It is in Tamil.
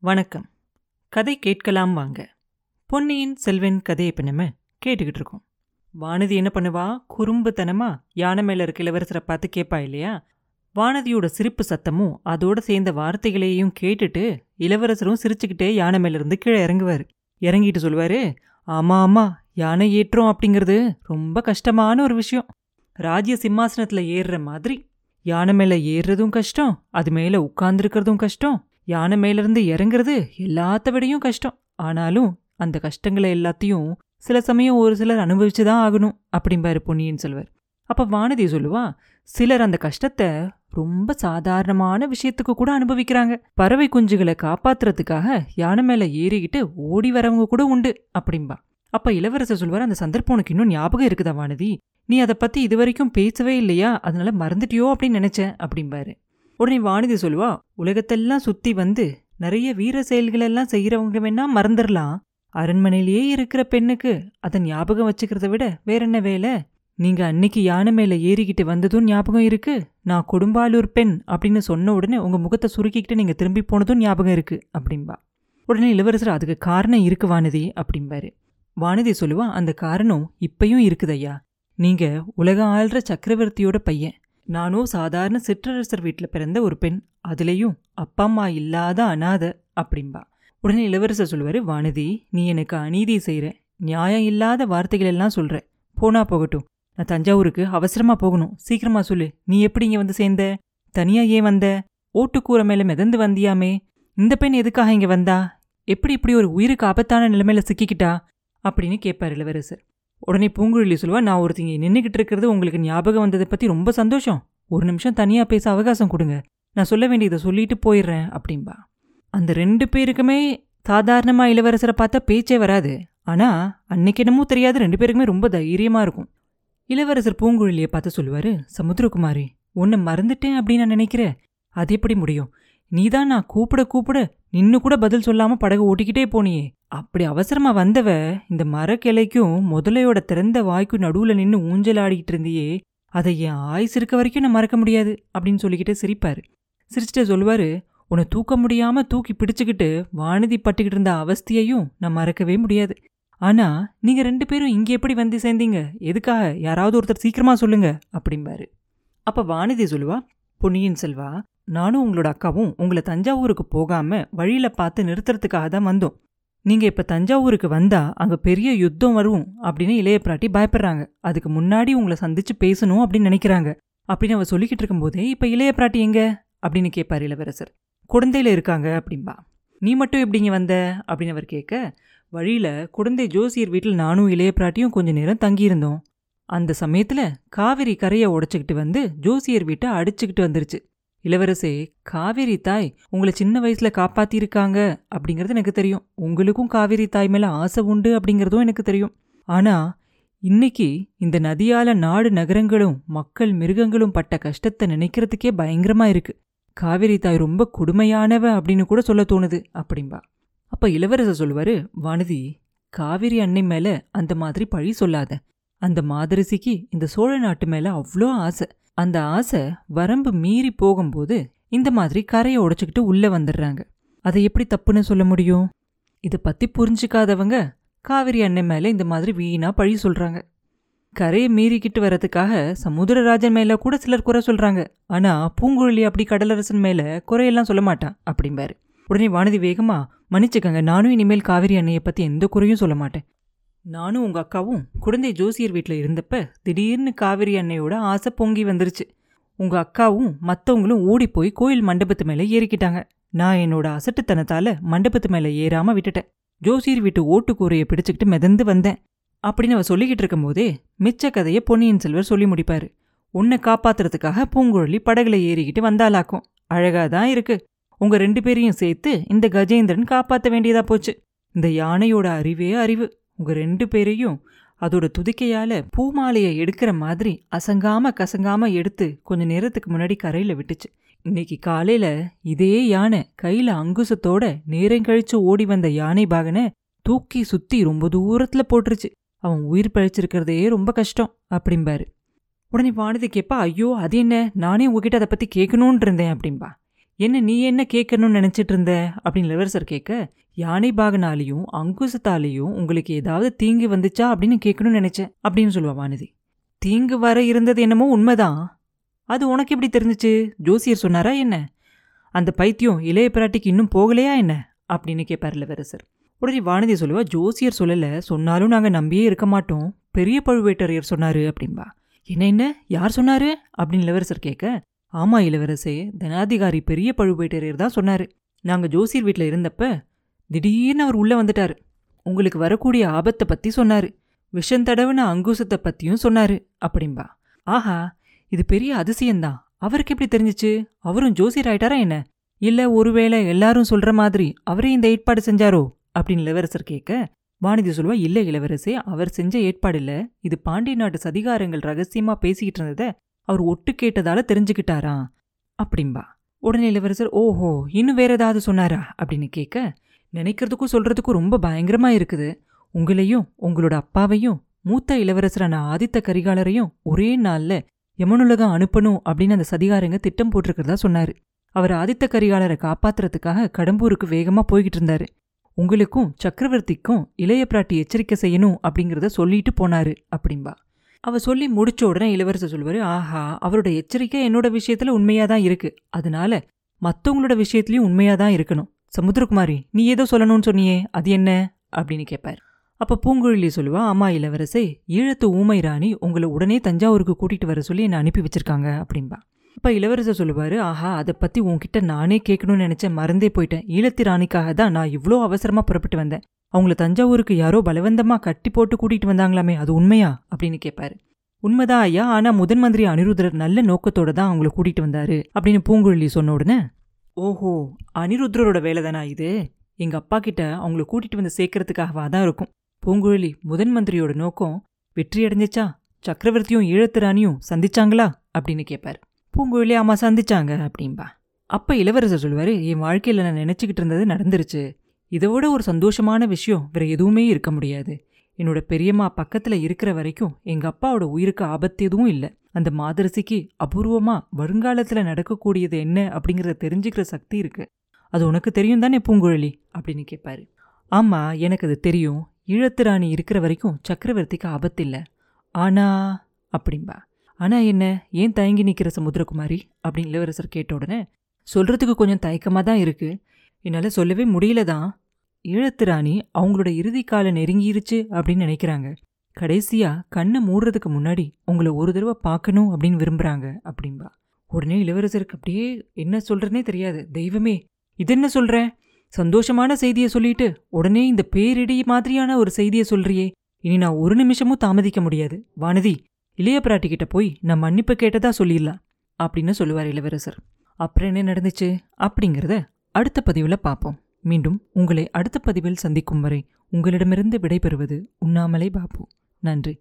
வணக்கம். கதை கேட்கலாம் வாங்க. பொன்னியின் செல்வன் கதையை இப்ப நம்ம கேட்டுக்கிட்டு இருக்கோம். வானதி என்ன பண்ணுவா? குறும்புத்தனமா யானை மேல இருக்க இளவரசரை பார்த்து கேட்பா இல்லையா? வானதியோட சிரிப்பு சத்தமும் அதோட சேர்ந்த வார்த்தைகளையும் கேட்டுட்டு இளவரசரும் சிரிச்சுக்கிட்டே யானை மேல இருந்து கீழே இறங்குவாரு. இறங்கிட்டு சொல்லுவாரு ஆமா ஆமா யானை ஏற்றம் அப்படிங்கிறது ரொம்ப கஷ்டமான ஒரு விஷயம். ராஜ்ய சிம்மாசனத்துல ஏறுற மாதிரி யானை மேல ஏறுறதும் கஷ்டம் அது மேல உட்கார்ந்துருக்கிறதும் கஷ்டம் யானை மேலிருந்து இறங்குறது எல்லாத்த விடையும் கஷ்டம். ஆனாலும் அந்த கஷ்டங்களை எல்லாத்தையும் சில சமயம் ஒரு சிலர் அனுபவிச்சு தான் ஆகணும் அப்படிம்பாரு பொன்னியின் செல்வர். அப்போ வானதி சொல்லுவா சிலர் அந்த கஷ்டத்தை ரொம்ப சாதாரணமான விஷயத்துக்கு கூட அனுபவிக்கிறாங்க. பறவை குஞ்சுகளை காப்பாத்துறதுக்காக யானை மேலே ஏறிக்கிட்டு ஓடி வரவங்க கூட உண்டு அப்படிம்பா. அப்ப இளவரசர் சொல்வார் அந்த சந்தர்ப்பம் உனக்கு இன்னும் ஞாபகம் இருக்குதா வானதி? நீ அதை பத்தி இதுவரைக்கும் பேசவே இல்லையா? அதனால மறந்துட்டியோ? அப்படின்னு நினைச்சேன் அப்படிம்பாரு. உடனே வானதி சொல்லுவா உலகத்தெல்லாம் சுத்தி வந்து நிறைய வீர செயல்களெல்லாம் செய்கிறவங்க செய்யறவங்க வேணா மறந்துடலாம் அரண்மனையிலேயே இருக்கிற பெண்ணுக்கு அதை ஞாபகம் வச்சுக்கிறத விட வேற என்ன வேலை? நீங்க அன்னைக்கு யானை மேல ஏறிக்கிட்டு வந்ததும் ஞாபகம் இருக்கு? நான் கொடும்பாலூர் பெண் அப்படின்னு சொன்ன உடனே உங்க முகத்தை சுருக்கிக்கிட்டு நீங்க திரும்பி போனதும் ஞாபகம் இருக்கு அப்படின்பா உடனே இளவரசர் அதுக்கு காரணம் இருக்கு வானதி அப்படிம்பாரு. வானதி சொல்லுவா அந்த காரணம் இப்பயும் இருக்குதையா நீங்க உலகம் ஆள்ற சக்கரவர்த்தியோட பையன். நானும் சாதாரண சிற்றரசர் வீட்டில் பிறந்த ஒரு பெண். அதுலேயும் அப்பா அம்மா இல்லாத அனாத அப்படின்பா உடனே இளவரசர் சொல்லுவாரு வானதி நீ எனக்கு அநீதி செய்கிற நியாயம் இல்லாத வார்த்தைகள் எல்லாம் சொல்ற. போனா போகட்டும். நான் தஞ்சாவூருக்கு அவசரமா போகணும். சீக்கிரமா சொல்லு. நீ எப்படி இங்க வந்து சேர்ந்த? தனியா ஏன் வந்த? ஓட்டுக்கூரை மேல மிதந்து வந்தியாமே. இந்த பெண் எதுக்காக இங்க வந்தா? எப்படி இப்படி ஒரு உயிருக்கு ஆபத்தான நிலைமையில் சிக்கிக்கிட்டா? அப்படின்னு கேட்பார் இளவரசர். உடனே பூங்குழலி சொல்லுவா நான் ஒருத்தங்க நின்றுக்கிட்டு இருக்கிறது உங்களுக்கு ஞாபகம் வந்ததை பத்தி ரொம்ப சந்தோஷம். ஒரு நிமிஷம் தனியா பேச அவகாசம் கொடுங்க. நான் சொல்ல வேண்டியதை சொல்லிட்டு போயிடுறேன் அப்படின்பா அந்த ரெண்டு பேருக்குமே சாதாரணமா இளவரசரை பார்த்தா பேச்சே வராது. ஆனா அன்னைக்கு என்னமோ தெரியாது ரெண்டு பேருக்குமே ரொம்ப தைரியமா இருக்கும். இளவரசர் பூங்குழலியை பார்த்து சொல்லுவாரு சமுத்திரகுமாரி உன்னை மறந்துட்டேன் அப்படின்னு நான் நினைக்கிறேன். அது எப்படி முடியும்? நீதான் நான் கூப்பிட கூப்பிட. நின்னு கூட பதில் சொல்லாம படகு ஓட்டிக்கிட்டே போனியே. அப்படி அவசரமா வந்தவ இந்த மரக்கிளைக்கும் முதலையோட திறந்த வாய்க்கும் நடுவுல நின்னு ஊஞ்சல் ஆடிக்கிட்டு இருந்தியே அதை என் ஆயுசு இருக்க வரைக்கும் நான் மறக்க முடியாது அப்படின்னு சொல்லிக்கிட்டு சிரிப்பாரு. சிரிச்சுட்டு சொல்லுவாரு உன்னை தூக்க முடியாம தூக்கி பிடிச்சுக்கிட்டு வானதி பட்டுக்கிட்டு இருந்த அவஸ்தையையும் நான் மறக்கவே முடியாது. ஆனா நீங்க ரெண்டு பேரும் இங்க எப்படி வந்து சேர்ந்தீங்க? எதுக்காக யாராவது ஒருத்தர் சீக்கிரமா சொல்லுங்க அப்படிம்பாரு. அப்ப வானதி சொல்லுவா பொன்னியின் செல்வா நானும் உங்களோட அக்காவும் உங்களை தஞ்சாவூருக்கு போகாம வழியில பார்த்து நிறுத்துறதுக்காக தான் வந்தோம். நீங்க இப்ப தஞ்சாவூருக்கு வந்தா அங்க பெரிய யுத்தம் வரும் அப்படின்னு இளைய பிராட்டி பயப்படுறாங்க. அதுக்கு முன்னாடி உங்களை சந்திச்சு பேசணும் அப்படின்னு நினைக்கிறாங்க. அப்படின்னு அவர் சொல்லிக்கிட்டு இருக்கும்போதே இப்ப இளைய பிராட்டி எங்க? அப்படின்னு கேட்பார் இளவரசர். குழந்தையில இருக்காங்க அப்படின்பா நீ மட்டும் எப்படிங்க வந்த? அப்படின்னு அவர் கேட்க வழியில குழந்தை ஜோசியர் வீட்டில் நானும் இளைய பிராட்டியும் கொஞ்ச நேரம் தங்கியிருந்தோம். அந்த சமயத்துல காவிரி கரையை உடைச்சுக்கிட்டு வந்து ஜோசியர் வீட்டை அடிச்சுக்கிட்டு வந்துருச்சு. இளவரசே காவேரி தாய் உங்களை சின்ன வயசுல காப்பாத்திருக்காங்க அப்படிங்கிறது எனக்கு தெரியும். உங்களுக்கும் காவேரி தாய் மேல ஆசை உண்டு அப்படிங்கிறதும் எனக்கு தெரியும். ஆனா இன்னைக்கு இந்த நதியால நாடு நகரங்களும் மக்கள் மிருகங்களும் பட்ட கஷ்டத்தை நினைக்கிறதுக்கே பயங்கரமா இருக்கு. காவேரி தாய் ரொம்ப கொடுமையானவ அப்படின்னு கூட சொல்ல தோணுது அப்படிம்பா. அப்ப இளவரசர் சொல்லுவாரு வானதி காவிரி அன்னை மேல அந்த மாதிரி பழி சொல்லாத. அந்த மாதரசிக்கு இந்த சோழ நாட்டு மேல அவ்வளோ ஆசை. அந்த ஆசை வரம்பு மீறி போகும்போது இந்த மாதிரி கரையை உடைச்சிக்கிட்டு உள்ளே வந்துடுறாங்க. அதை எப்படி தப்புன்னு சொல்ல முடியும்? இதை பற்றி புரிஞ்சுக்காதவங்க காவிரி அன்னை மேலே இந்த மாதிரி வீணா பழி சொல்றாங்க. கரையை மீறிக்கிட்டு வரதுக்காக சமுத்திரராஜன் மேல கூட சிலர் குறை சொல்கிறாங்க ஆனால் பூங்குழலி அப்படி கடலரசன் மேலே குறையெல்லாம் சொல்ல மாட்டான் அப்படிம்பாரு. உடனே வானதி வேகமாக மன்னிச்சுக்கங்க நானும் இனிமேல் காவிரி அன்னையை பற்றி எந்த குறையும் சொல்ல மாட்டேன். நானும் உங்க அக்காவும் குழந்தை ஜோசியர் வீட்டில் இருந்தப்ப திடீர்னு காவிரி அன்னையோட ஆசை பொங்கி வந்துருச்சு. உங்க அக்காவும் மத்தவங்களும் ஓடி போய் கோயில் மண்டபத்து மேல ஏறிக்கிட்டாங்க. நான் என்னோட அசட்டுத்தனத்தால மண்டபத்து மேல ஏறாம விட்டுட்டேன். ஜோசியர் வீட்டு ஓட்டுக்கூரையை பிடிச்சுக்கிட்டு மிதந்து வந்தேன். அப்படின்னு அவ சொல்லிக்கிட்டு இருக்கும்போதே மிச்ச கதையை பொன்னியின் செல்வர் சொல்லி முடிப்பாரு. உன்னை காப்பாத்துறதுக்காக பூங்குழலி படகுல ஏறிக்கிட்டு வந்தாலாக்கும் அழகாதான் இருக்கு. உங்க ரெண்டு பேரையும் சேர்த்து இந்த கஜேந்திரன் காப்பாத்த வேண்டியதா போச்சு. இந்த யானையோட அறிவே அறிவு. உங்க ரெண்டு பேரையும் அதோட துதிக்கையால பூமாலையை எடுக்கிற மாதிரி அசங்காம கசங்காம எடுத்து கொஞ்ச நேரத்துக்கு முன்னாடி கரையில விட்டுச்சு. இன்னைக்கு காலையில இதே யானை கையில அங்குசத்தோட நேரம் கழிச்சு ஓடி வந்த யானை பாகனை தூக்கி சுத்தி ரொம்ப தூரத்துல போட்டுருச்சு. அவன் உயிர் பழிச்சிருக்கிறதே ரொம்ப கஷ்டம் அப்படிம்பாரு. உடனே வானதி கேப்பா ஐயோ அது என்ன? நானே உங்ககிட்ட அதை பத்தி கேட்கணும்னு இருந்தேன் அப்படின்பா என்ன நீ என்ன கேட்கணும்னு நினைச்சிட்டு இருந்த? அப்படின்னு இளவரசர் கேட்க யானை பாகனாலையும் அங்குசத்தாலேயும் உங்களுக்கு ஏதாவது தீங்கு வந்துச்சா அப்படின்னு கேட்கணும்னு நினைச்சேன் அப்படின்னு சொல்லுவா வானதி. தீங்கு வர இருந்தது என்னமோ உண்மைதான். அது உனக்கு எப்படி தெரிஞ்சுச்சு? ஜோசியர் சொன்னாரா என்ன? அந்த பைத்தியம் இளைய பிராட்டிக்கு இன்னும் போகலையா என்ன? அப்படின்னு கேட்பார் இளவரசர். உடனே வானதி சொல்லுவா ஜோசியர் சொல்லலை சொன்னாலும் நாங்கள் நம்பியே இருக்க மாட்டோம். பெரிய பழுவேட்டரையர் சொன்னாரு அப்படின்பா. என்ன என்ன? யார் சொன்னாரு? அப்படின்னு இளவரசர் கேட்க ஆமா இளவரசே தனாதிகாரி பெரிய பழுவேட்டரையர் தான் சொன்னாரு. நாங்கள் ஜோசியர் வீட்டில் இருந்தப்ப திடீர்னு அவர் உள்ள வந்துட்டாரு. உங்களுக்கு வரக்கூடிய ஆபத்தை பத்தி சொன்னாரு. விஷம் தடவுன அங்கூசத்தை பத்தியும் சொன்னாரு அப்படின்பா ஆஹா இது பெரிய அதிசயம்தான். அவருக்கு எப்படி தெரிஞ்சுச்சு? அவரும் ஜோசியர் ஆயிட்டாரா என்ன? இல்ல ஒருவேளை எல்லாரும் சொல்ற மாதிரி அவரே இந்த ஏற்பாடு செஞ்சாரோ? அப்படின்னு இளவரசர் கேட்க வானதி சொல்லுவா இல்லை இளவரசே அவர் செஞ்ச ஏற்பாடு இல்லை இது பாண்டிய நாட்டு சதிகாரங்கள் ரகசியமா பேசிக்கிட்டு இருந்தத அவர் ஒட்டு கேட்டதால தெரிஞ்சுக்கிட்டாரா அப்படிம்பா. உடனே இளவரசர் ஓஹோ இன்னும் வேற ஏதாவது சொன்னாரா? அப்படின்னு கேட்க நினைக்கிறதுக்கும் சொல்றதுக்கும் ரொம்ப பயங்கரமா இருக்குது. உங்களையும் உங்களோட அப்பாவையும் மூத்த இளவரசரான ஆதித்த கரிகாலரையும் ஒரே நாள்ல யமனுலகம் அனுப்பணும் அப்படின்னு அந்த சதிகாரங்க திட்டம் போட்டிருக்கிறதா சொன்னாரு. அவர் ஆதித்த கரிகாலரை காப்பாத்துறதுக்காக கடம்பூருக்கு வேகமா போய்கிட்டு இருந்தாரு. உங்களுக்கும் சக்கரவர்த்திக்கும் இளைய பிராட்டி எச்சரிக்கை செய்யணும் அப்படிங்கிறத சொல்லிட்டு போனாரு அப்படின்பா அவ சொல்லி முடிச்ச உடனே இளவரசர் சொல்வாரு ஆஹா அவரோட எச்சரிக்கை என்னோட விஷயத்துல உண்மையா தான் இருக்கு. அதனால மத்தவங்களோட விஷயத்துலயும் உண்மையா தான் இருக்கணும். சமுத்திரகுமாரி நீ ஏதோ சொல்லணும்னு சொன்னியே அது என்ன? அப்படின்னு கேட்பார் அப்போ பூங்குழலி சொல்லுவா ஆமா இளவரசே ஈழத்து ஊமை ராணி உங்களை உடனே தஞ்சாவூருக்கு கூட்டிகிட்டு வர சொல்லி என்னை அனுப்பி வச்சிருக்காங்க அப்படின்பா அப்போ இளவரசர் சொல்லுவார் ஆஹா அதை பற்றி உன்கிட்ட நானே கேட்கணும்னு நினச்சேன் மறந்தே போயிட்டேன். ஈழத்து ராணிக்காக தான் நான் இவ்வளோ அவசரமாக புறப்பட்டு வந்தேன். அவங்கள தஞ்சாவூருக்கு யாரோ பலவந்தமாக கட்டி போட்டு கூட்டிகிட்டு வந்தாங்களாமே அது உண்மையா? அப்படின்னு கேட்பாரு உண்மைதான் ஐயா ஆனால் முதன் மந்திரி அனிருத்தர் நல்ல நோக்கத்தோட தான் அவங்கள கூட்டிகிட்டு வந்தாரு அப்படின்னு பூங்குழலி சொன்ன உடனே ஓஹோ அனிருத்ரரோட வேலை தானா இது? எங்க அப்பா கிட்ட அவங்கள கூட்டிட்டு வந்து சேர்க்கறதுக்காகவா தான் இருக்கும். பூங்குழலி முதன் மந்திரியோட நோக்கம் வெற்றி அடைஞ்சிச்சா? சக்கரவர்த்தியும் ஈழத்து ராணியும் சந்திச்சாங்களா? அப்படின்னு கேட்பாரு பூங்குழலி ஆமா சந்திச்சாங்க அப்படின்பா அப்ப இளவரசர் சொல்லுவாரு என் வாழ்க்கையில நான் நினைச்சுக்கிட்டு இருந்தது நடந்துருச்சு. இதோட ஒரு சந்தோஷமான விஷயம் வேற எதுவுமே இருக்க முடியாது. என்னோட பெரியம்மா பக்கத்துல இருக்கிற வரைக்கும் எங்க அப்பாவோட உயிருக்கு ஆபத்து எதுவும் இல்லை. அந்த மாதரசிக்கு அபூர்வமாக வருங்காலத்தில் நடக்கக்கூடியது என்ன அப்படிங்கிறத தெரிஞ்சுக்கிற சக்தி இருக்குது அது உனக்கு தெரியும் தானே பூங்குழலி? அப்படின்னு கேட்பாரு ஆமாம் எனக்கு அது தெரியும். ஈழத்து ராணி இருக்கிற வரைக்கும் சக்கரவர்த்திக்கு ஆபத்து இல்லை ஆனா அப்படின்பா ஆனால் என்ன ஏன் தயங்கி நிற்கிற சமுத்திரகுமாரி? அப்படின்னு இளவரசர் கேட்ட உடனே சொல்கிறதுக்கு கொஞ்சம் தயக்கமாக தான் இருக்குது என்னால் சொல்லவே முடியல தான் ஈழத்து ராணி அவங்களோட இறுதி காலை நெருங்கிருச்சு அப்படின்னு நினைக்கிறாங்க. கடைசியா கண்ணை மூடுறதுக்கு முன்னாடி உங்களை ஒரு தடவை பார்க்கணும் அப்படின்னு விரும்புறாங்க அப்படின்பா உடனே இளவரசருக்கு அப்படியே என்ன சொல்றதுனே தெரியாது. தெய்வமே இது என்ன சொல்ற? சந்தோஷமான செய்தியை சொல்லிட்டு உடனே இந்த பேரிடி மாதிரியான ஒரு செய்தியை சொல்றியே. இனி நான் ஒரு நிமிஷமும் தாமதிக்க முடியாது. வானதி இளைய பிராட்டி கிட்ட போய் நான் மன்னிப்பு கேட்டதா சொல்லிடலாம் அப்படின்னு சொல்லுவார் இளவரசர். அப்புறம் என்ன நடந்துச்சு? அப்படிங்கிறத அடுத்த பதிவில் பார்ப்போம். மீண்டும் உங்களை அடுத்த பதிவில் சந்திக்கும் வரை உங்களிடமிருந்து விடைபெறுவது உண்ணாமலே பாபு. நன்றி.